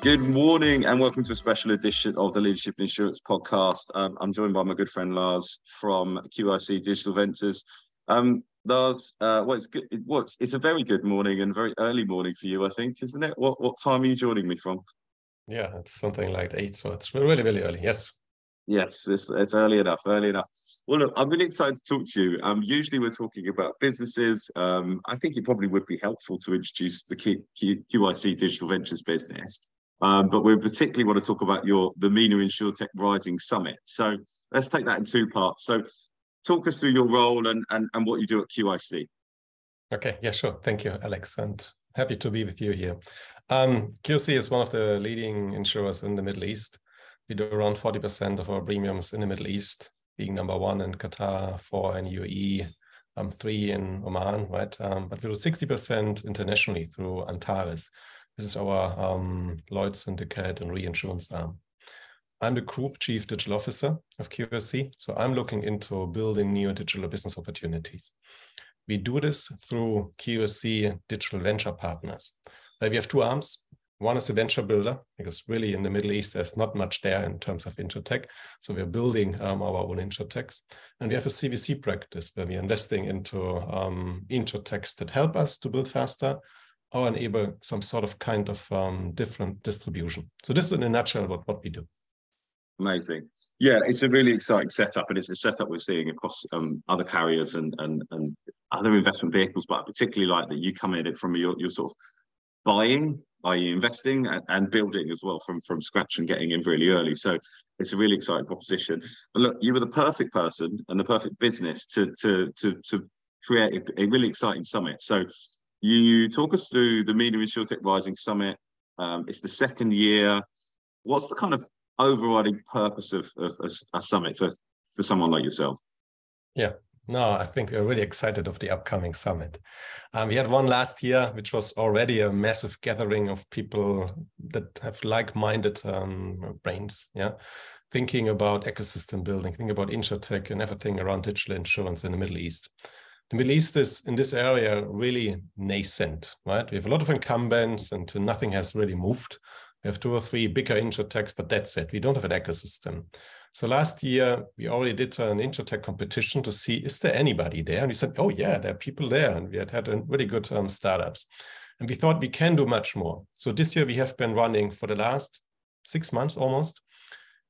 Good morning and welcome to a special edition of the Leadership Insurance podcast. Um, I'm joined by my good friend Lars from QIC Digital Ventures. Um, Lars, uh, well, it's good. It, what's it's a very good morning and very early morning for you, I think, isn't it? What what time are you joining me from? Yeah, it's something like eight, so it's really really early. Yes. Yes, it's, it's early enough. Early enough. Well, look, I'm really excited to talk to you. Um, usually we're talking about businesses. Um, I think it probably would be helpful to introduce the Q, Q, QIC Digital Ventures business. Um, but we particularly want to talk about your the MENA InsurTech Rising Summit. So let's take that in two parts. So talk us through your role and, and, and what you do at QIC. Okay, yeah, sure. Thank you, Alex, and happy to be with you here. Um, QIC is one of the leading insurers in the Middle East. We do around 40% of our premiums in the Middle East, being number one in Qatar, four in UAE, um, three in Oman, right? Um, but we do 60% internationally through Antares this is our um, Lloyd's Syndicate and reinsurance arm. I'm the Group Chief Digital Officer of QIC, so I'm looking into building new digital business opportunities. We do this through QIC Digital Venture Partners. Uh, we have two arms. One is a venture builder, because really in the Middle East, there's not much there in terms of insurtech. So we're building um, our own insurtechs. And we have a CVC practice where we're investing into um, insurtechs that help us to build faster or enable some sort of kind of um, different distribution. So this is in a nutshell what, what we do. Amazing. Yeah, it's a really exciting setup, and it's a setup we're seeing across um, other carriers and, and and other investment vehicles, but I particularly like that you come in it from your, your sort of buying, i.e. investing and, and building as well from, from scratch and getting in really early. So it's a really exciting proposition. Look, you were the perfect person and the perfect business to to to to create a, a really exciting summit. So you talk us through the MENA InsurTech Rising Summit. Um, it's the second year. What's the kind of overriding purpose of, of, of a summit for, for someone like yourself? Yeah, no, I think we're really excited of the upcoming summit. Um, we had one last year, which was already a massive gathering of people that have like-minded um, brains. Yeah, thinking about ecosystem building, thinking about insurtech and everything around digital insurance in the Middle East the Middle East is in this area really nascent, right? We have a lot of incumbents and nothing has really moved. We have two or three bigger insurtechs, but that's it. We don't have an ecosystem. So last year we already did an insurtech competition to see is there anybody there, and we said, oh yeah, there are people there, and we had had really good um, startups, and we thought we can do much more. So this year we have been running for the last six months almost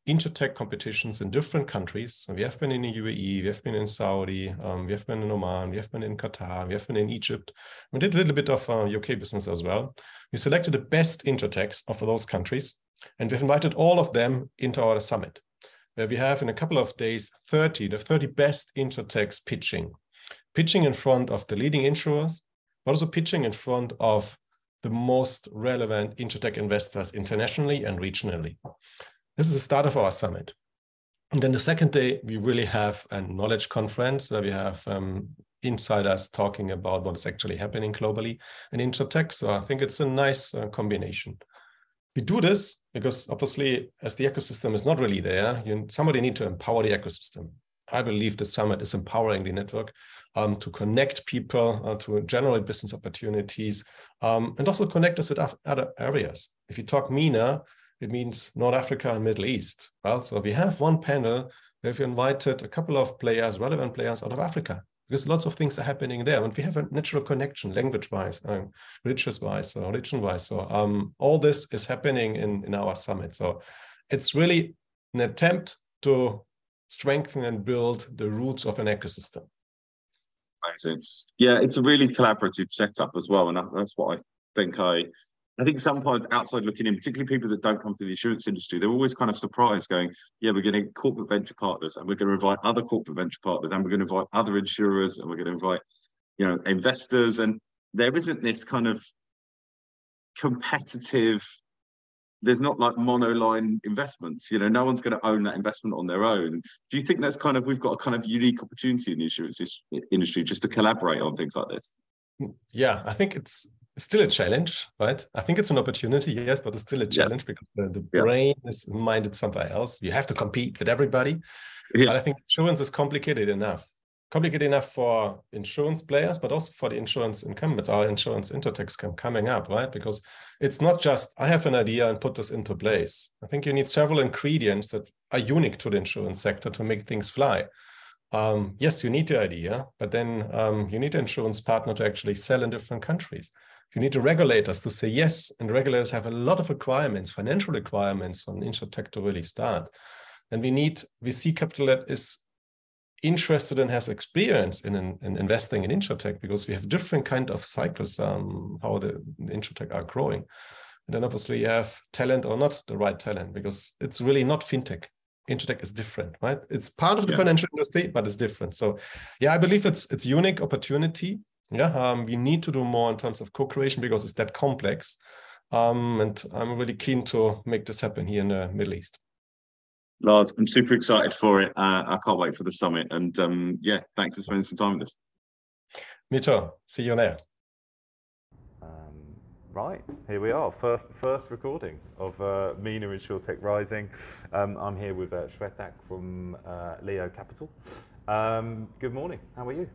insurtech competitions in different countries. We have been in the UAE, we have been in Saudi, um, we have been in Oman, we have been in Qatar, we have been in Egypt. We did a little bit of uh, UK business as well. We selected the best insurtechs of those countries, and we've invited all of them into our summit. Where we have in a couple of days 30, the 30 best insurtechs pitching, pitching in front of the leading insurers, but also pitching in front of the most relevant insurtech investors internationally and regionally. This is the start of our summit. And then the second day, we really have a knowledge conference where we have um, insiders talking about what is actually happening globally and insurtech. So I think it's a nice uh, combination. We do this because obviously, as the ecosystem is not really there, you, somebody need to empower the ecosystem. I believe the summit is empowering the network um, to connect people uh, to generate business opportunities um, and also connect us with other areas. If you talk MENA, it means North Africa and Middle East. Well, so we have one panel where we invited a couple of players, relevant players out of Africa, because lots of things are happening there. And we have a natural connection, language-wise, um, religious-wise, or religion-wise. So um, all this is happening in, in our summit. So it's really an attempt to strengthen and build the roots of an ecosystem. Amazing. Yeah, it's a really collaborative setup as well. And that's what I think I I think sometimes outside looking in, particularly people that don't come from the insurance industry, they're always kind of surprised going, yeah, we're getting corporate venture partners and we're going to invite other corporate venture partners and we're going to invite other insurers and we're going to invite, you know, investors. And there isn't this kind of competitive, there's not like monoline investments, you know, no one's going to own that investment on their own. Do you think that's kind of, we've got a kind of unique opportunity in the insurance industry just to collaborate on things like this? Yeah, I think it's still a challenge, right? I think it's an opportunity, yes, but it's still a challenge yeah. because the, the yeah. brain is minded somewhere else. You have to compete with everybody. Yeah. But I think insurance is complicated enough. complicated enough for insurance players, but also for the insurance incumbents, our insurance insurtechs coming up, right? Because it's not just I have an idea and put this into place. I think you need several ingredients that are unique to the insurance sector to make things fly. Um, yes, you need the idea, but then um, you need an insurance partner to actually sell in different countries. You need the regulators to say yes, and regulators have a lot of requirements, financial requirements from the insurtech to really start. And we need VC capital that is interested and has experience in, in, in investing in insurtech because we have different kind of cycles um, how the, the insurtech are growing. And then obviously you have talent or not the right talent because it's really not fintech. Insurtech is different right? It's part of the yeah. financial industry but it's different. So yeah i believe it's it's unique opportunity yeah um, we need to do more in terms of co-creation because it's that complex um, and i'm really keen to make this happen here in the middle east Lars, I'm super excited for it. Uh, I can't wait for the summit. And um, yeah, thanks for spending some time with us. Me too. See you there. Um, right, here we are. First, first recording of uh, MENA InsurTech Rising. Um, I'm here with uh, Shwetank from uh, Leo Capital. Um, good morning. How are you?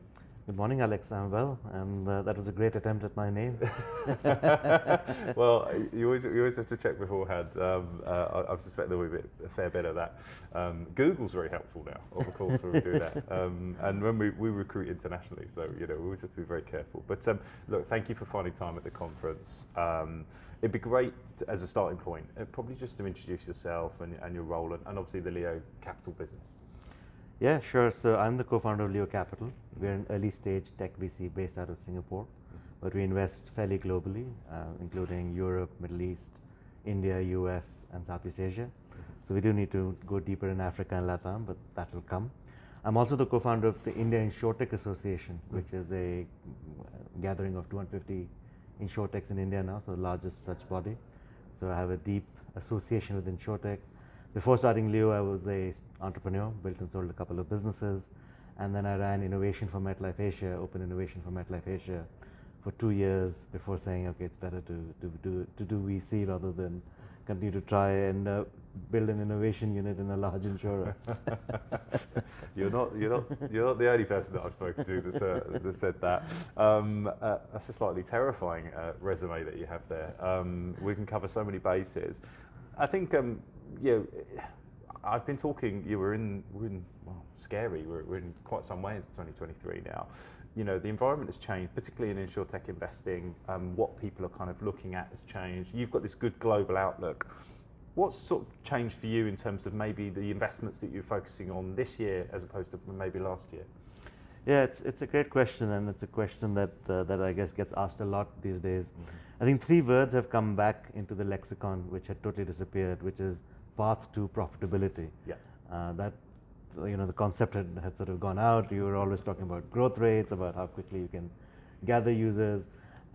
Good morning, Alex. I'm well, and uh, that was a great attempt at my name. well, you always, you always have to check beforehand. Um, uh, I, I, suspect there will be a, fair bit of that. Um, Google's very helpful now, of course, when we do that. Um, and when we, we recruit internationally, so you know we always have to be very careful. But um, look, thank you for finding time at the conference. Um, it'd be great as a starting point, uh, probably just to introduce yourself and, and your role, and, and obviously the Leo Capital business. Yeah, sure. So I'm the co-founder of Leo Capital. We're an early stage tech VC based out of Singapore, but we invest fairly globally, uh, including Europe, Middle East, India, US, and Southeast Asia. So we do need to go deeper in Africa and Latam, but that will come. I'm also the co-founder of the India InsurTech Association, which is a gathering of 250 InsurTechs in India now, so the largest such body. So I have a deep association with InsurTech before starting Leo, I was a entrepreneur, built and sold a couple of businesses, and then I ran innovation for MetLife Asia, open innovation for MetLife Asia, for two years before saying, okay, it's better to to do to do VC rather than continue to try and uh, build an innovation unit in a large insurer. you're not you're not you're not the only person that I've spoken to that's, uh, that said that. Um, uh, that's a slightly terrifying uh, resume that you have there. Um, we can cover so many bases. I think um, you know, I've been talking. You were in, we're in well, scary. We're, we're in quite some way into 2023 now. You know, the environment has changed, particularly in insurtech investing. Um, what people are kind of looking at has changed. You've got this good global outlook. What's sort of changed for you in terms of maybe the investments that you're focusing on this year as opposed to maybe last year? Yeah, it's it's a great question, and it's a question that uh, that I guess gets asked a lot these days. Mm-hmm. I think three words have come back into the lexicon, which had totally disappeared, which is path to profitability. Yeah. Uh, that you know the concept had, had sort of gone out. You were always talking about growth rates, about how quickly you can gather users,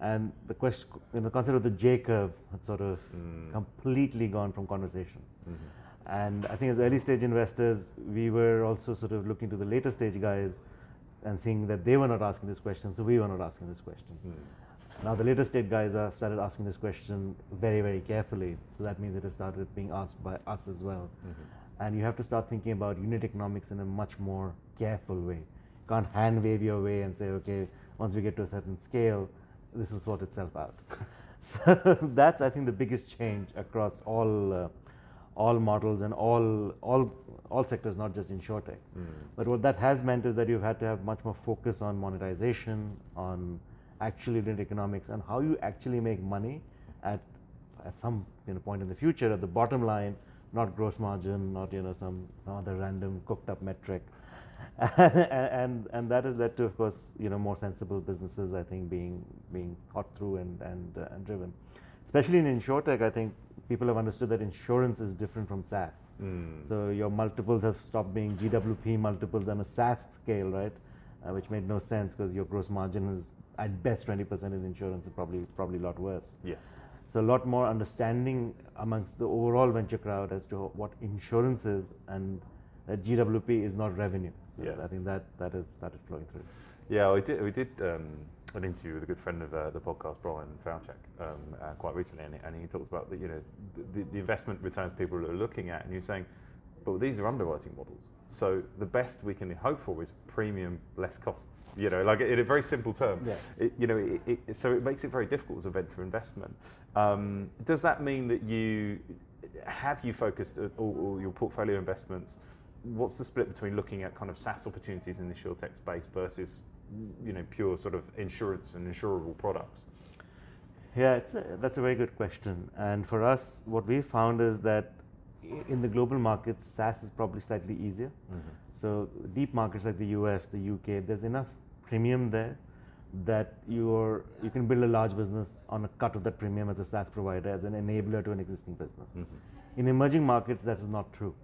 and the question, you know, the concept of the J curve had sort of mm. completely gone from conversations. Mm-hmm. And I think as early stage investors, we were also sort of looking to the later stage guys and seeing that they were not asking this question, so we were not asking this question. Mm. Now the later state guys have started asking this question very, very carefully. So that means it has started being asked by us as well. Mm-hmm. And you have to start thinking about unit economics in a much more careful way. You can't hand wave your way and say, okay, once we get to a certain scale, this will sort itself out. so that's, I think, the biggest change across all uh, all models and all all all sectors, not just in InsurTech. Mm. But what that has meant is that you've had to have much more focus on monetization, on actually unit economics and how you actually make money at at some you know, point in the future at the bottom line, not gross margin, not you know some some other random cooked up metric, and and that has led to of course you know more sensible businesses I think being being thought through and and uh, and driven, especially in insurtech I think people have understood that insurance is different from SaaS. Mm. So your multiples have stopped being GWP multiples on a SaaS scale, right? Uh, which made no sense because your gross margin is at best 20% in insurance is probably probably a lot worse. Yes. So a lot more understanding amongst the overall venture crowd as to what insurance is and that GWP is not revenue. So yeah. I think that that has started flowing through. Yeah, we did we did um, an interview with a good friend of uh, the podcast, Bryan Falchuk, um, uh, quite recently, and, and, he talks about the you know the, the investment returns people are looking at, and you're saying, but these are underwriting models So the best we can hope for is premium, less costs. You know, like in a very simple term. Yeah. It, you know, it, it, so it makes it very difficult as a venture investment. Um, does that mean that you have you focused all, all your portfolio investments? What's the split between looking at kind of SaaS opportunities in the insurtech space versus you know pure sort of insurance and insurable products? Yeah, it's a, that's a very good question. And for us, what we found is that in the global markets, SaaS is probably slightly easier. Mm-hmm. So deep markets like the US, the UK, there's enough premium there that you're you can build a large business on a cut of that premium as a SaaS provider as an enabler to an existing business. Mm-hmm. In emerging markets, that is not true.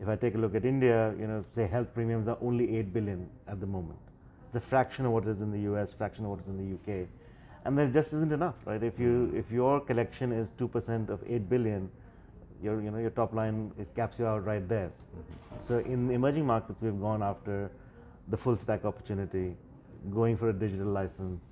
If I take a look at India, you know, say health premiums are only eight billion at the moment. It's a fraction of what is in the US, fraction of what is in the UK, and there just isn't enough, right? If you mm-hmm. if your collection is two percent of eight billion, your you know your top line it caps you out right there. Mm-hmm. So in emerging markets, we've gone after the full stack opportunity, going for a digital license,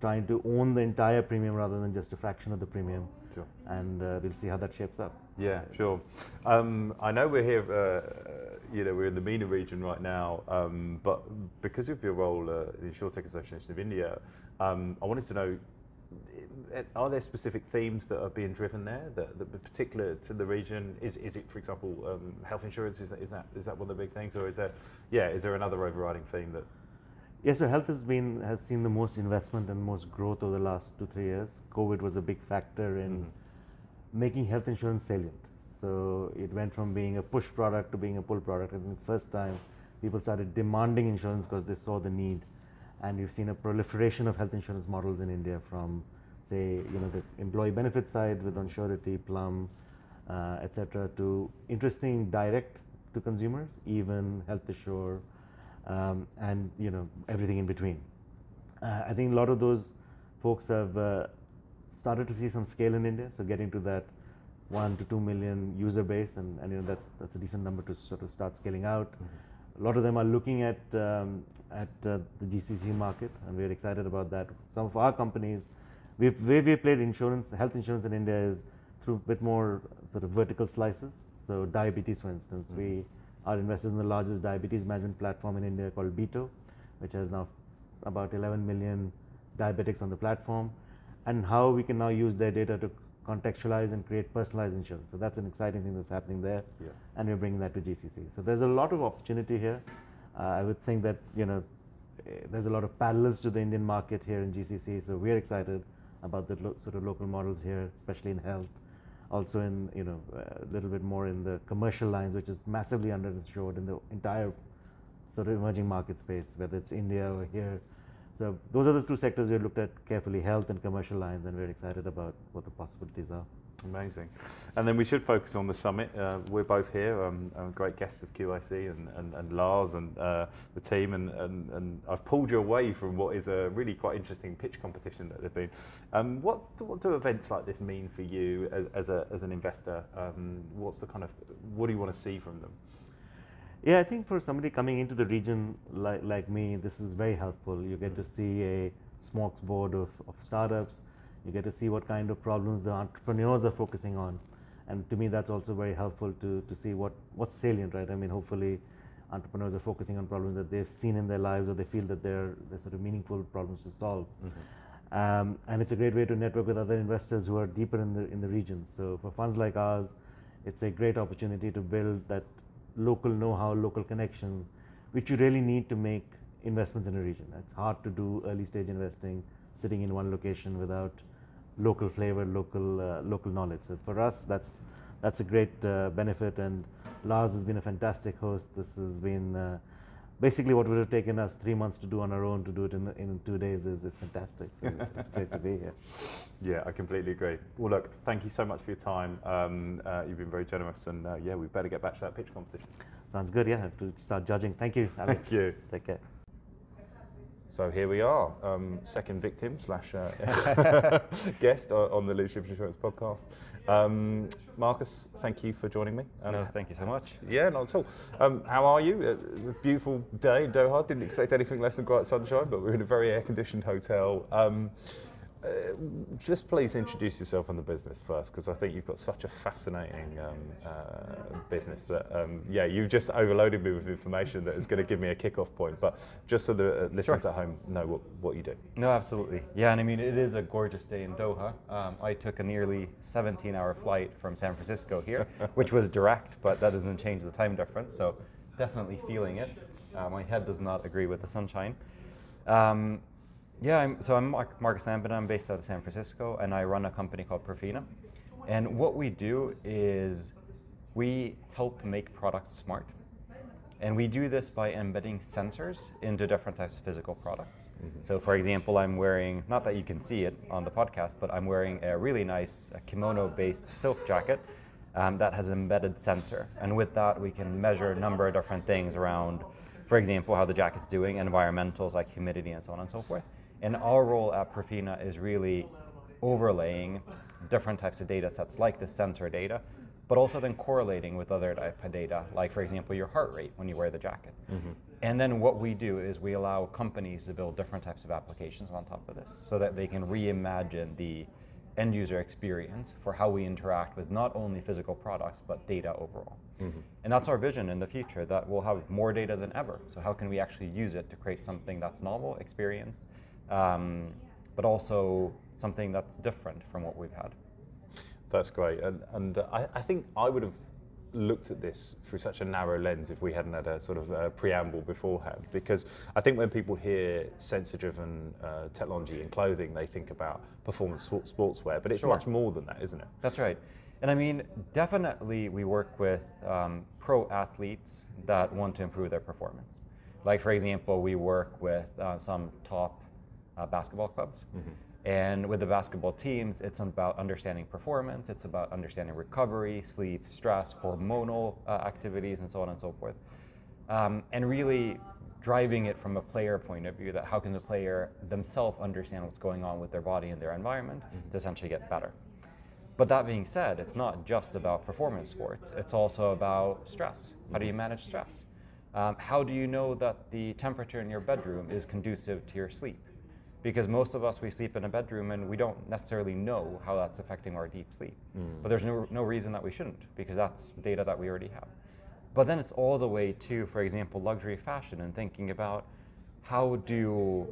trying to own the entire premium rather than just a fraction of the premium. Sure. And uh, we'll see how that shapes up. Yeah, sure. Um, I know we're here, uh, you know, we're in the MENA region right now, um, but because of your role uh, in the InsurTech Association of India, um, I wanted to know are there specific themes that are being driven there that, that particular to the region? Is, is it, for example, um, health insurance? Is that, is, that, is that one of the big things? Or is there, yeah, is there another overriding theme that? Yeah, so health has been, has seen the most investment and most growth over the last two, three years. COVID was a big factor in mm-hmm. making health insurance salient. So it went from being a push product to being a pull product. And the first time people started demanding insurance because they saw the need and we've seen a proliferation of health insurance models in India from, say, you know, the employee benefit side with Onsurity, Plum, uh, etc., to interesting direct to consumers, even Health Assure, um, and you know everything in between. Uh, I think a lot of those folks have uh, started to see some scale in India, so getting to that one to two million user base, and, and you know that's that's a decent number to sort of start scaling out. Mm-hmm. A lot of them are looking at um, at uh, the GCC market, and we're excited about that. Some of our companies, we've, where we played insurance, health insurance in India is through a bit more sort of vertical slices. So diabetes, for instance, mm-hmm. we are invested in the largest diabetes management platform in India called BeatO, which has now about 11 million diabetics on the platform, and how we can now use their data to contextualize and create personalized insurance. So that's an exciting thing that's happening there, yeah. and we're bringing that to GCC. So there's a lot of opportunity here. Uh, I would think that you know eh, there's a lot of parallels to the Indian market here in GCC, so we're excited about the sort of local models here, especially in health. Also in you know a little bit more in the commercial lines, which is massively underinsured in the entire sort of emerging market space, whether it's India or here. So those are the two sectors we looked at carefully: health and commercial lines, and we're excited about what the possibilities are. Amazing. And then we should focus on the summit. Uh, we're both here, um, great guests of QIC and, and, and Lars and uh, the team. And, and, and I've pulled you away from what is a really quite interesting pitch competition that they've been. Um, what, what do events like this mean for you as, as, a, as an investor? Um, what's the kind of, what do you want to see from them? Yeah, I think for somebody coming into the region like, like me, this is very helpful. You get to see a smorgasbord of, of startups you get to see what kind of problems the entrepreneurs are focusing on. And to me, that's also very helpful to, to see what, what's salient, right? I mean, hopefully, entrepreneurs are focusing on problems that they've seen in their lives or they feel that they're, they're sort of meaningful problems to solve. Mm-hmm. Um, and it's a great way to network with other investors who are deeper in the, in the region. So for funds like ours, it's a great opportunity to build that local know-how, local connections, which you really need to make investments in a region. It's hard to do early stage investing sitting in one location without local flavor, local uh, local knowledge. So for us, that's that's a great uh, benefit. And Lars has been a fantastic host. This has been uh, basically what would have taken us three months to do on our own to do it in, in two days is, is fantastic. So it's great to be here. Yeah, I completely agree. Well, look, thank you so much for your time. Um, uh, you've been very generous, and uh, yeah, we better get back to that pitch competition. Sounds good. Yeah, I have to start judging. Thank you, Alex. Thank you. Take care. So here we are, um, second victim slash uh, guest on the Leadership Insurance podcast. Um, Markus, thank you for joining me. Um, no, thank you so much. Yeah, not at all. Um, how are you? It's a beautiful day in Doha. Didn't expect anything less than bright sunshine, but we're in a very air-conditioned hotel. Um, uh, just please introduce yourself and the business first, because I think you've got such a fascinating um, uh, business that, um, yeah, you've just overloaded me with information that is going to give me a kickoff point. But just so the uh, listeners sure. at home know what, what you do. No, absolutely. Yeah, and I mean, it is a gorgeous day in Doha. Um, I took a nearly 17 hour flight from San Francisco here, which was direct, but that doesn't change the time difference. So definitely feeling it. Uh, my head does not agree with the sunshine. Yeah, I'm, so I'm Mark, Markus Lambert. I'm based out of San Francisco, and I run a company called Prifina. And what we do is we help make products smart. And we do this by embedding sensors into different types of physical products. Mm-hmm. So, for example, I'm wearing, not that you can see it on the podcast, but I'm wearing a really nice kimono based silk jacket um, that has embedded sensor. And with that, we can measure a number of different things around, for example, how the jacket's doing, environmentals like humidity and so on and so forth. And our role at Prifina is really overlaying different types of data sets like the sensor data, but also then correlating with other type of data, like for example your heart rate when you wear the jacket. Mm-hmm. And then what we do is we allow companies to build different types of applications on top of this so that they can reimagine the end user experience for how we interact with not only physical products but data overall. Mm-hmm. And that's our vision in the future that we'll have more data than ever. So how can we actually use it to create something that's novel, experienced, um, but also something that's different from what we've had. That's great, and, and uh, I, I, think I would have looked at this through such a narrow lens if we hadn't had a sort of a preamble beforehand. Because I think when people hear sensor-driven uh, technology in clothing, they think about performance sportswear, but it's sure. much more than that, isn't it? That's right. And I mean, definitely we work with um, pro athletes that want to improve their performance. Like, for example, we work with uh, some top uh, basketball clubs. Mm-hmm. And with the basketball teams, it's about understanding performance, it's about understanding recovery, sleep, stress, hormonal uh, activities, and so on and so forth. Um, and really driving it from a player point of view that how can the player themselves understand what's going on with their body and their environment mm-hmm. to essentially get better. But that being said, it's not just about performance sports, it's also about stress. How do you mm-hmm. manage stress? Um, how do you know that the temperature in your bedroom is conducive to your sleep? Because most of us we sleep in a bedroom and we don't necessarily know how that's affecting our deep sleep mm. but there's no, no reason that we shouldn't because that's data that we already have but then it's all the way to for example luxury fashion and thinking about how do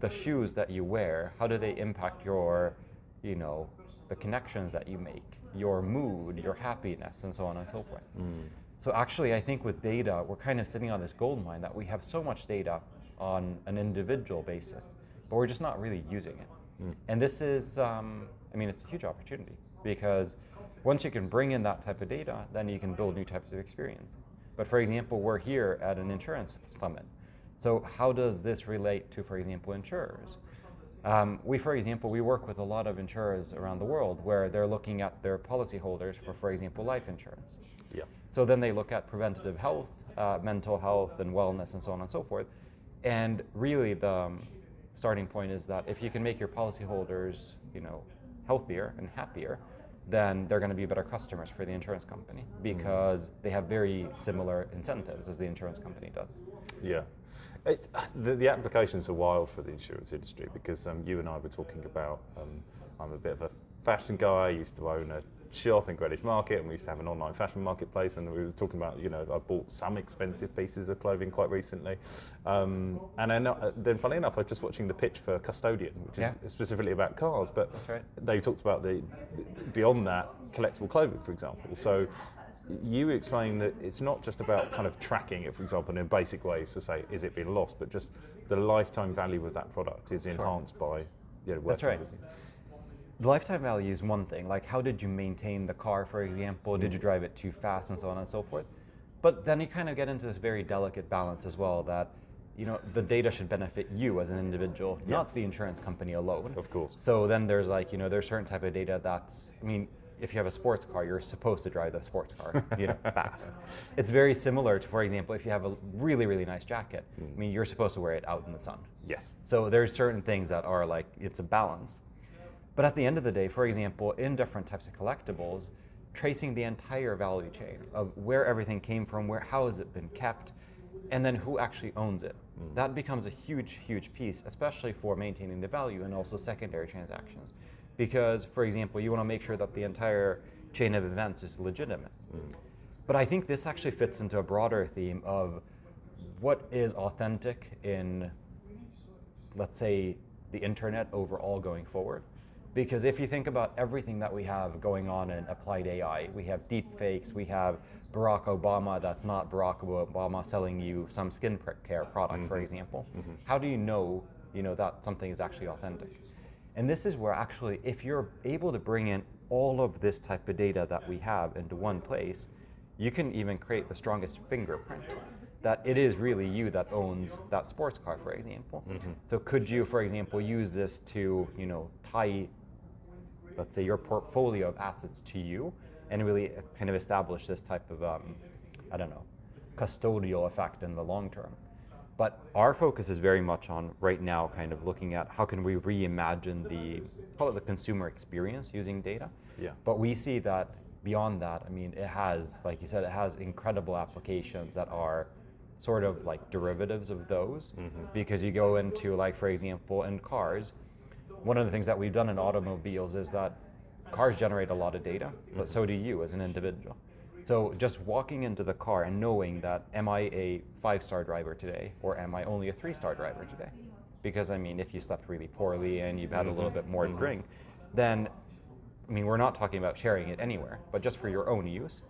the shoes that you wear how do they impact your you know the connections that you make your mood your happiness and so on and so forth mm. so actually i think with data we're kind of sitting on this gold mine that we have so much data on an individual basis but we're just not really using it. Mm. And this is, um, I mean, it's a huge opportunity because once you can bring in that type of data, then you can build new types of experience. But for example, we're here at an insurance summit. So how does this relate to, for example, insurers? Um, we, for example, we work with a lot of insurers around the world where they're looking at their policyholders for, for example, life insurance. Yeah. So then they look at preventative health, uh, mental health, and wellness, and so on and so forth. And really, the, um, starting point is that if you can make your policyholders, you know, healthier and happier, then they're going to be better customers for the insurance company because they have very similar incentives as the insurance company does. Yeah. It, the, the, applications are wild for the insurance industry because um, you and I were talking about. Um, I'm a bit of a fashion guy. I used to own a shop in Greenwich Market, and we used to have an online fashion marketplace. And we were talking about, you know, I bought some expensive pieces of clothing quite recently. Um, and then, uh, then, funny enough, I was just watching the pitch for Custodian, which yeah. is specifically about cars. But right. they talked about the beyond that collectible clothing, for example. So you explain that it's not just about kind of tracking it, for example, in basic ways to say, is it being lost, but just the lifetime value of that product is enhanced sure. by you know, That's right the lifetime value is one thing. Like, how did you maintain the car, for example? Did you drive it too fast, and so on and so forth? But then you kind of get into this very delicate balance as well that you know the data should benefit you as an individual, yeah. not the insurance company alone. Of course. So then there's like you know there's certain type of data that's I mean if you have a sports car, you're supposed to drive the sports car, you know, fast. It's very similar to, for example, if you have a really, really nice jacket. Mm. I mean, you're supposed to wear it out in the sun. Yes. So there's certain things that are like it's a balance. But at the end of the day, for example, in different types of collectibles, tracing the entire value chain of where everything came from, where how has it been kept, and then who actually owns it. Mm. That becomes a huge, huge piece, especially for maintaining the value and also secondary transactions. Because, for example, you want to make sure that the entire chain of events is legitimate. Mm. But I think this actually fits into a broader theme of what is authentic in, let's say, the internet overall going forward. Because if you think about everything that we have going on in applied AI, we have deep fakes, we have Barack Obama that's not Barack Obama selling you some skin care product, mm-hmm. for example. Mm-hmm. How do you know, you know that something is actually authentic? And this is where actually, if you're able to bring in all of this type of data that we have into one place, you can even create the strongest fingerprint that it is really you that owns that sports car, for example. Mm-hmm. So could you, for example, use this to, you know, tie let's say your portfolio of assets to you and really kind of establish this type of um, i don't know custodial effect in the long term. But our focus is very much on right now kind of looking at how can we reimagine the call it the consumer experience using data. Yeah. But we see that beyond that i mean it has like you said it has incredible applications that are sort of like derivatives of those. Mm-hmm. because you go into like for example in cars one of the things that we've done in automobiles is that cars generate a lot of data, but so do you as an individual. So just walking into the car and knowing that am I a five-star driver today or am I only a three-star driver today? Because I mean, if you slept really poorly and you've had a little mm-hmm. bit more to mm-hmm. drink, then I mean, we're not talking about sharing it anywhere, but just for your own use.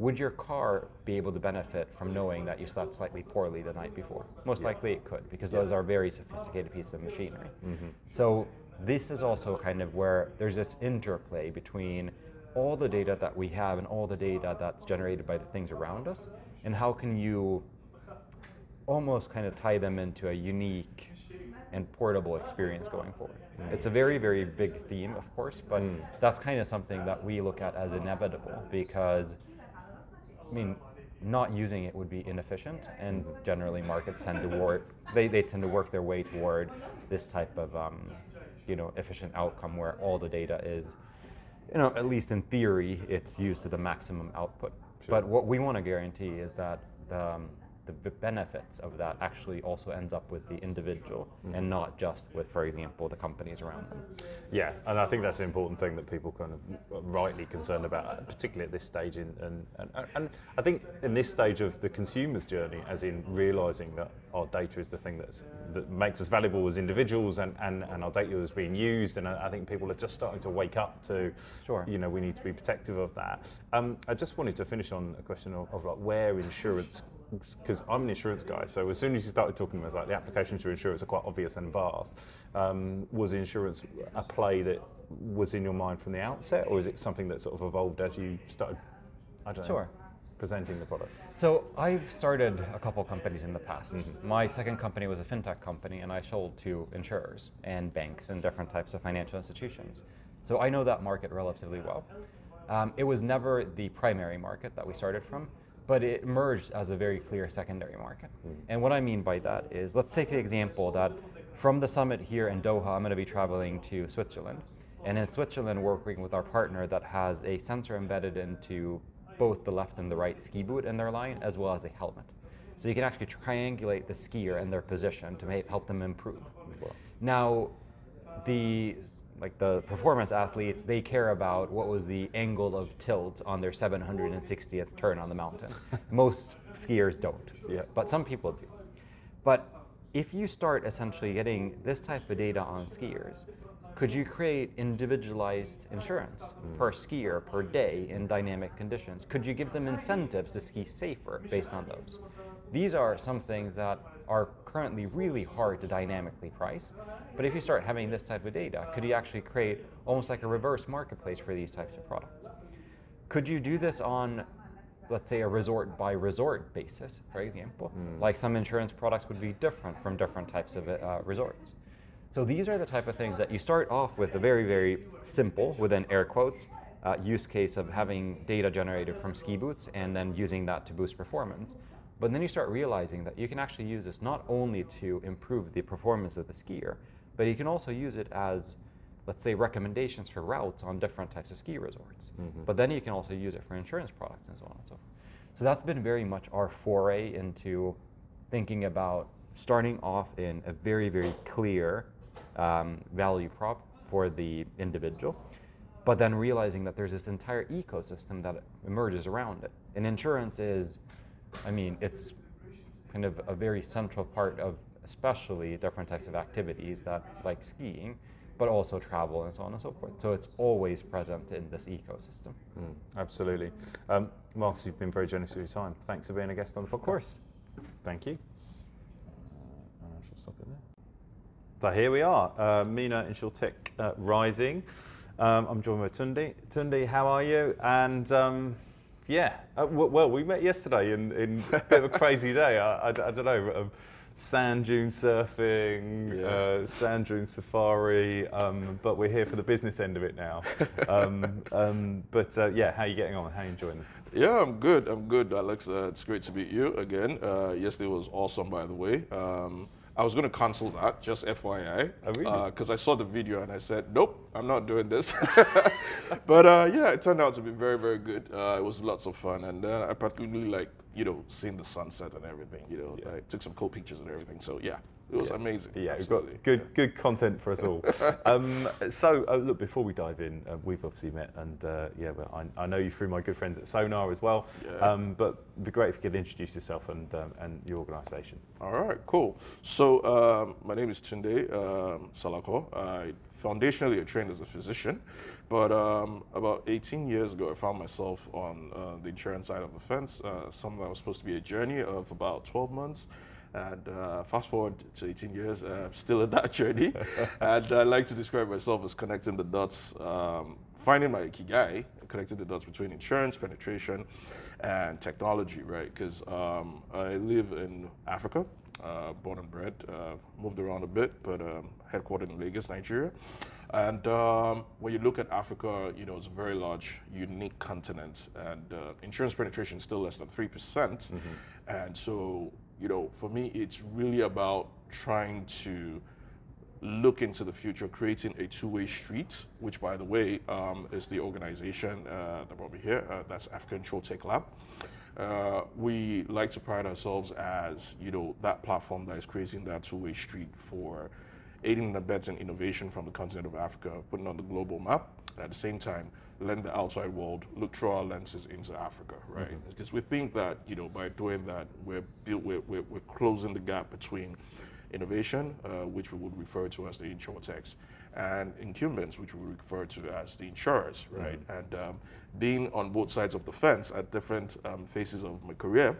Would your car be able to benefit from knowing that you slept slightly poorly the night before? Most yeah. likely it could, because yeah. those are very sophisticated pieces of machinery. Mm-hmm. So this is also kind of where there's this interplay between all the data that we have and all the data that's generated by the things around us, and how can you almost kind of tie them into a unique and portable experience going forward. Mm. It's a very, very big theme, of course, but mm. that's kind of something that we look at as inevitable because, I mean, not using it would be inefficient, and generally markets tend to work. They, they tend to work their way toward this type of um, you know efficient outcome where all the data is you know at least in theory it's used to the maximum output sure. but what we want to guarantee is that the, um, the benefits of that actually also ends up with the individual mm-hmm. and not just with, for example, the companies around them. Yeah, and I think that's an important thing that people kind of rightly concerned about, particularly at this stage. In, and, and, and I think in this stage of the consumer's journey, as in realizing that our data is the thing that's, that makes us valuable as individuals and, and, and our data is being used. And I, I think people are just starting to wake up to, sure. you know, we need to be protective of that. Um, I just wanted to finish on a question of, of like where insurance because I'm an insurance guy, so as soon as you started talking about like the applications to insurance are quite obvious and vast, um, was insurance a play that was in your mind from the outset, or is it something that sort of evolved as you started? I don't sure. know. Presenting the product. So I've started a couple companies in the past. Mm-hmm. My second company was a fintech company, and I sold to insurers and banks and different types of financial institutions. So I know that market relatively well. Um, it was never the primary market that we started from but it emerged as a very clear secondary market. Mm. And what I mean by that is, let's take the example that from the summit here in Doha, I'm going to be traveling to Switzerland. And in Switzerland, we're working with our partner that has a sensor embedded into both the left and the right ski boot in their line, as well as a helmet. So you can actually triangulate the skier and their position to help them improve. Now, the like the performance athletes, they care about what was the angle of tilt on their 760th turn on the mountain. Most skiers don't, yeah. but some people do. But if you start essentially getting this type of data on skiers, could you create individualized insurance mm. per skier per day in dynamic conditions? Could you give them incentives to ski safer based on those? These are some things that are currently really hard to dynamically price. But if you start having this type of data, could you actually create almost like a reverse marketplace for these types of products? Could you do this on, let's say, a resort by resort basis, for example? Mm. Like some insurance products would be different from different types of uh, resorts. So these are the type of things that you start off with a very, very simple, within air quotes, uh, use case of having data generated from ski boots and then using that to boost performance. But then you start realizing that you can actually use this not only to improve the performance of the skier, but you can also use it as, let's say, recommendations for routes on different types of ski resorts. Mm-hmm. But then you can also use it for insurance products and so on and so forth. So that's been very much our foray into thinking about starting off in a very, very clear um, value prop for the individual, but then realizing that there's this entire ecosystem that emerges around it. And insurance is, I mean, it's kind of a very central part of especially different types of activities that like skiing but also travel and so on and so forth. So it's always present in this ecosystem. Mm, absolutely. Um, Markus, you've been very generous with your time. Thanks for being a guest on the podcast. Of course. Thank you. Uh, I should stop it there. So here we are, uh, MENA InsurTech uh, Rising. Um, I'm joined with Tunde. Tunde, how are you? And um, yeah, uh, well, we met yesterday in, in a bit of a crazy day. I, I, I don't know. Um, sand dune surfing, Yeah. uh, sand dune safari, um, but we're here for the business end of it now. Um, um, but uh, yeah, how are you getting on? How are you enjoying this? Yeah, I'm good. I'm good, Alex. Uh, it's great to meet you again. Uh, yesterday was awesome, by the way. I was going to cancel that, just FYI. Oh, really? Because I saw the video and I said, nope, I'm not doing this. but uh, yeah, it turned out to be very, very good. Uh, it was lots of fun. And uh, I particularly like, you know, seeing the sunset and everything. You know, I took some cool pictures and everything. So yeah, it was amazing. Yeah, Absolutely. we've got good good content for us all. um, so, uh, look, before we dive in, uh, we've obviously met, and uh, yeah, well, I, I know you through my good friends at Sonar as well. Yeah. Um, but it'd be great if you could introduce yourself and um, and your organisation. All right, cool. So um, my name is Tunde um, Salako. I foundationally I trained as a physician, but um, about 18 years ago, I found myself on uh, the insurance side of the fence. Uh, something that was supposed to be a journey of about 12 months. And uh, fast forward to 18 years, uh, still in that journey. and I like to describe myself as connecting the dots, um, finding my ikigai, connecting the dots between insurance, penetration, and technology, right? Because um, I live in Africa, uh, born and bred, uh, moved around a bit, but um, headquartered in Lagos, Nigeria. And um, when you look at Africa, you know, it's a very large, unique continent, and uh, insurance penetration is still less than 3%. percent And so, you know, for me, it's really about trying to look into the future, creating a two-way street, which, by the way, um, is the organization uh, that brought me here. Uh, that's Africa InsurTech Lab. Uh, we like to pride ourselves as, you know, that platform that is creating that two-way street for aiding and abetting innovation from the continent of Africa, putting on the global map. and At the same time, let the outside world look through our lenses into Africa, right? Because we think that, you know, by doing that, we're, build, we're, we're, we're closing the gap between innovation, uh, which we would refer to as the insurtechs, and incumbents, which we refer to as the insurers, right? And um, being on both sides of the fence at different um, phases of my career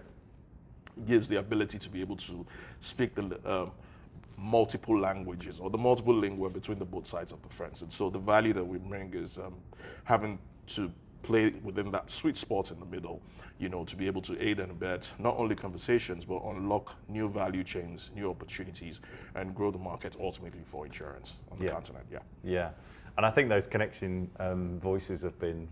gives the ability to be able to speak the um, multiple languages or the multiple lingua between the both sides of the fence. And so the value that we bring is um, having to play within that sweet spot in the middle, you know, to be able to aid and abet not only conversations, but unlock new value chains, new opportunities, and grow the market ultimately for insurance on the Yeah. continent. Yeah. Yeah, and I think those connection um, voices have been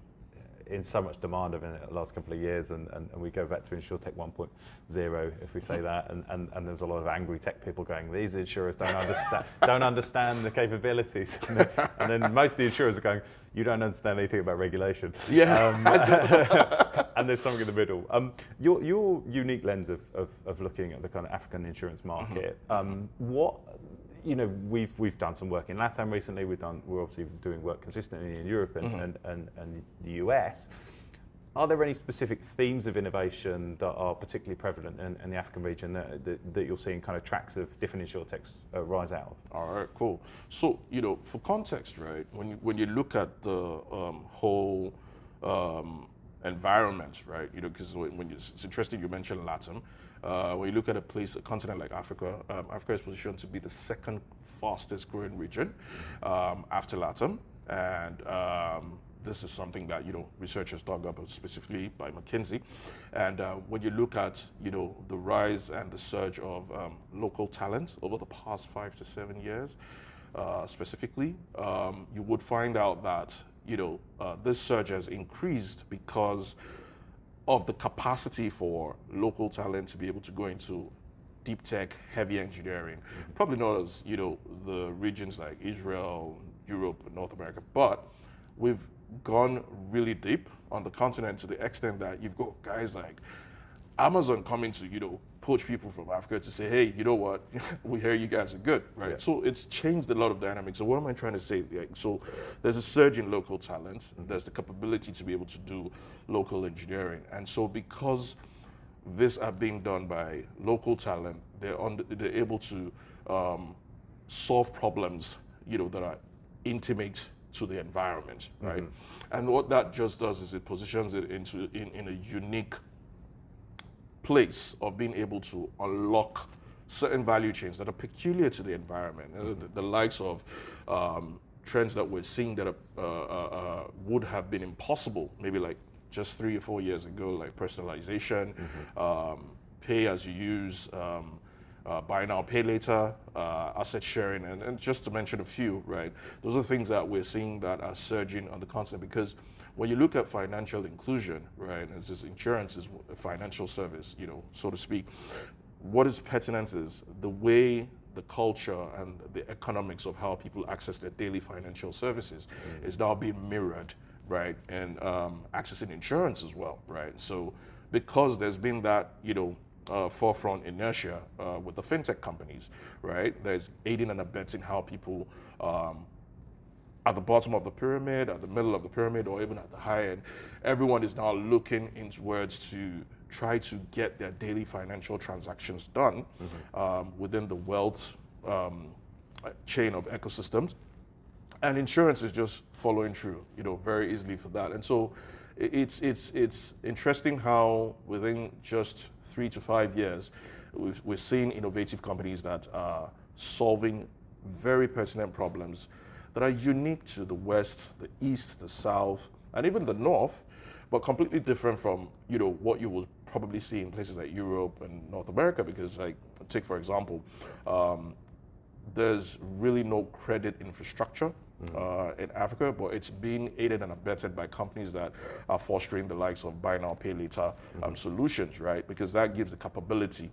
in so much demand over the last couple of years, and, and, and we go back to InsurTech 1.0, if we say that, and, and, and there's a lot of angry tech people going, these insurers don't understand, don't understand the capabilities, and then, and then most of the insurers are going, you don't understand anything about regulation. Yeah. Um, and there's something in the middle. Um, your, your unique lens of, of, of looking at the kind of African insurance market, um, what you know, we've we've done some work in LATAM recently. We've done we're obviously doing work consistently in Europe and, and, and, and the US. Are there any specific themes of innovation that are particularly prevalent in, in the African region that, that, that you're seeing kind of tracks of different insurtechs uh, rise out of? All right, cool. So, you know, for context, right, when you, when you look at the um, whole um, environment, right, you know, because when, when you, it's interesting you mentioned LATAM. Uh, when you look at a place, a continent like Africa, um, Africa is positioned to be the second fastest growing region um, after Latin. And um, this is something that you know researchers dug up specifically by McKinsey, and uh, when you look at you know the rise and the surge of um, local talent over the past five to seven years, uh, specifically, um, you would find out that you know uh, this surge has increased because of the capacity for local talent to be able to go into deep tech, heavy engineering. Mm-hmm. Probably not as you know the regions like Israel, Europe, North America, but we've gone really deep on the continent to the extent that you've got guys like Amazon coming to, you know, poach people from Africa to say, hey, you know what, we hear you guys are good, right? Yeah. So it's changed a lot of dynamics. So what am I trying to say? So there's a surge in local talent. There's the capability to be able to do local engineering. And so because this are being done by local talent, they're, on, they're able to um, solve problems, you know, that are intimate to the environment, right? And what that just does is it positions it into in, in a unique place of being able to unlock certain value chains that are peculiar to the environment, uh, the, the likes of um, trends that we're seeing that are, uh, uh, uh, would have been impossible, maybe like just three or four years ago, like personalization, um, pay as you use, um, uh, buy now, pay later, uh, asset sharing, and, and just to mention a few, right? Those are things that we're seeing that are surging on the continent because when you look at financial inclusion, right, as this insurance is a financial service, you know, so to speak, what is pertinent is the way the culture and the economics of how people access their daily financial services is now being mirrored, right, and um, accessing insurance as well, right? So because there's been that, you know, uh, forefront inertia uh, with the fintech companies, right? There's aiding and abetting how people um, at the bottom of the pyramid, at the middle of the pyramid, or even at the high end, everyone is now looking into words to try to get their daily financial transactions done um, within the wealth um, chain of ecosystems. And insurance is just following through, you know, very easily for that. And so it's, it's, it's interesting how within just three to five years, we've, we're seeing innovative companies that are solving very pertinent problems that are unique to the West, the East, the South, and even the North, but completely different from, you know, what you will probably see in places like Europe and North America, because like, take for example, um, there's really no credit infrastructure uh, in Africa, but it's being aided and abetted by companies that are fostering the likes of buy now, pay later um, solutions, right? Because that gives the capability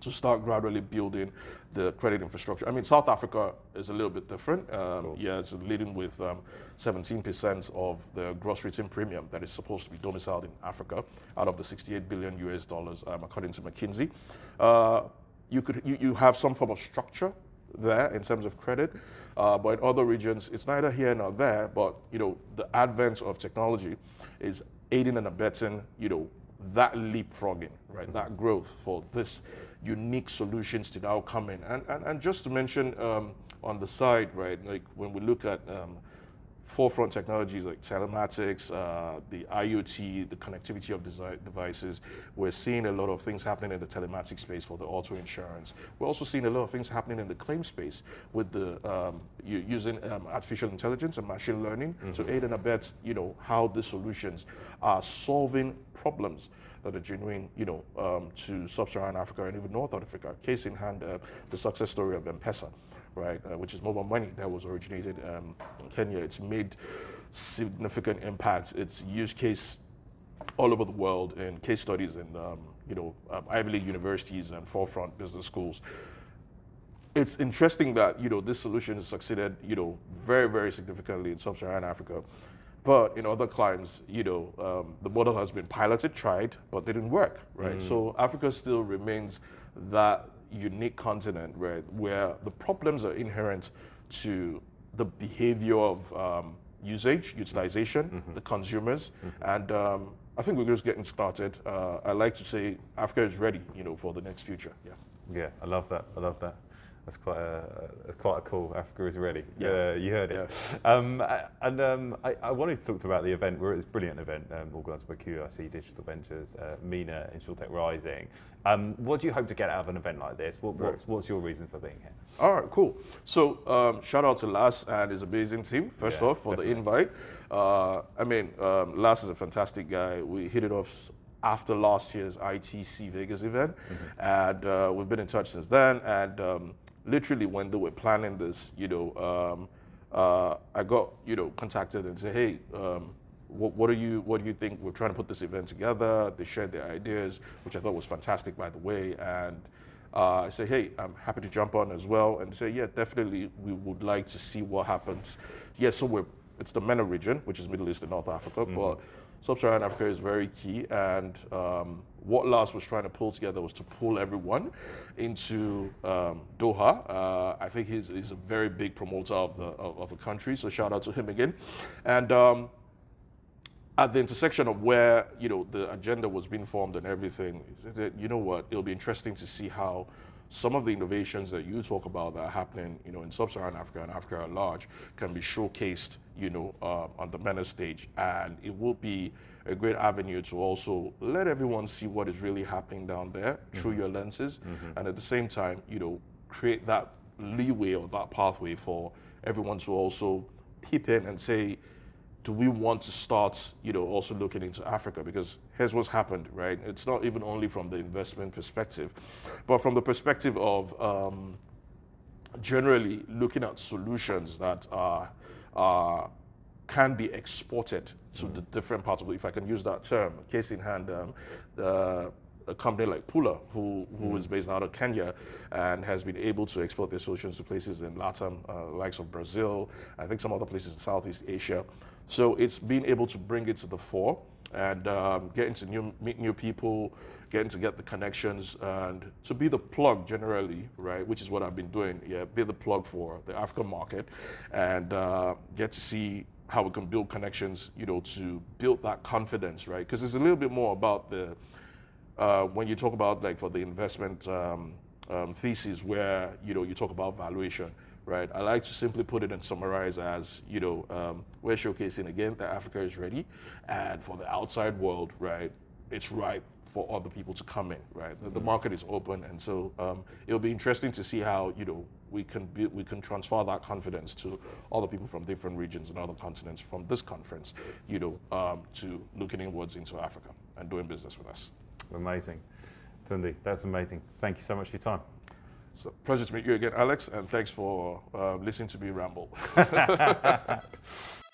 to start gradually building the credit infrastructure. I mean, South Africa is a little bit different. Um, yeah, it's leading with um, 17% of the gross written premium that is supposed to be domiciled in Africa out of the 68 billion US dollars, um, according to McKinsey. Uh, you could you, you have some form of structure there in terms of credit, uh, but in other regions it's neither here nor there. But you know, the advent of technology is aiding and abetting you know that leapfrogging, right? That growth for this unique solutions to now come in. And, and, and just to mention um, on the side, right, like when we look at um, forefront technologies like telematics, uh, the IoT, the connectivity of desi- devices, we're seeing a lot of things happening in the telematics space for the auto insurance. We're also seeing a lot of things happening in the claim space with the um, using um, artificial intelligence and machine learning to aid and abet, you know, how the solutions are solving problems that are genuine, you know, um, to sub-Saharan Africa and even North Africa. Case in hand, uh, the success story of M-Pesa, right, uh, which is mobile money that was originated um, in Kenya. It's made significant impact. It's use case all over the world in case studies in, um, you know, um, Ivy League universities and forefront business schools. It's interesting that, you know, this solution has succeeded, you know, very, very significantly in sub-Saharan Africa. But in other climes, you know, um, the model has been piloted, tried, but didn't work, right? So Africa still remains that unique continent where, where the problems are inherent to the behavior of um, usage, utilization, the consumers, and um, I think we're just getting started. Uh, I like to say Africa is ready, you know, for the next future. Yeah. Yeah, I love that. I love that. That's quite a, that's quite a cool. Africa is ready. Yeah. Uh, you heard it. Um, a- and um, I, I wanted to talk about the event. We're at this brilliant event um, organised by QIC Digital Ventures, uh, MENA, InsurTech Rising. Um, what do you hope to get out of an event like this? What, what's, what's your reason for being here? All right, cool. So um, shout out to Lars and his amazing team, first Yeah, off, for the invite. Uh, I mean, um, Lars is a fantastic guy. We hit it off after last year's ITC Vegas event, and uh, we've been in touch since then. And um, literally, when they were planning this, you know, um, uh, I got you know contacted and said, hey. Um, what, what, do you what do you think? We're trying to put this event together. They shared their ideas, which I thought was fantastic, by the way. And uh, I say, hey, I'm happy to jump on as well, and say, yeah, definitely, we would like to see what happens. Yes, so we're it's the MENA region, which is Middle East and North Africa, but Sub-Saharan Africa is very key, and um, what Lars was trying to pull together was to pull everyone into um, Doha. Uh, I think he's, he's, a very big promoter of the of, of, the country, so shout out to him again. And um, at the intersection of where you know the agenda was being formed and everything, you know what? It'll be interesting to see how some of the innovations that you talk about that are happening, you know, in sub-Saharan Africa and Africa at large, can be showcased, you know, uh, on the MENA stage, and it will be a great avenue to also let everyone see what is really happening down there mm-hmm. through your lenses, mm-hmm. and at the same time, you know, create that leeway or that pathway for everyone to also peep in and say, do we want to start, you know, also looking into Africa? Because here's what's happened, right? It's not even only from the investment perspective, but from the perspective of um, generally looking at solutions that are, are can be exported to mm. the different parts of the, if I can use that term. Case in hand, um, the, a company like Pula, who, who mm. is based out of Kenya and has been able to export their solutions to places in Latin, uh, likes of Brazil, I think some other places in Southeast Asia. So it's being able to bring it to the fore and um, getting to new, meet new people, getting to get the connections, and to be the plug generally, right? Which is what I've been doing. Yeah, be the plug for the African market, and uh, get to see how we can build connections, you know, to build that confidence, right? Because it's a little bit more about the uh, when you talk about like for the investment um, um, thesis, where you know you talk about valuation right? I like to simply put it and summarize as, you know, um, we're showcasing again that Africa is ready, and for the outside world, right, it's ripe for other people to come in, right? The, the market is open, and so um, it'll be interesting to see how, you know, we can be, we can transfer that confidence to other people from different regions and other continents from this conference, you know, um, to looking inwards into Africa and doing business with us. Amazing. Tunde, that's amazing. Thank you so much for your time. So pleasure to meet you again, Alex, and thanks for uh, listening to me ramble.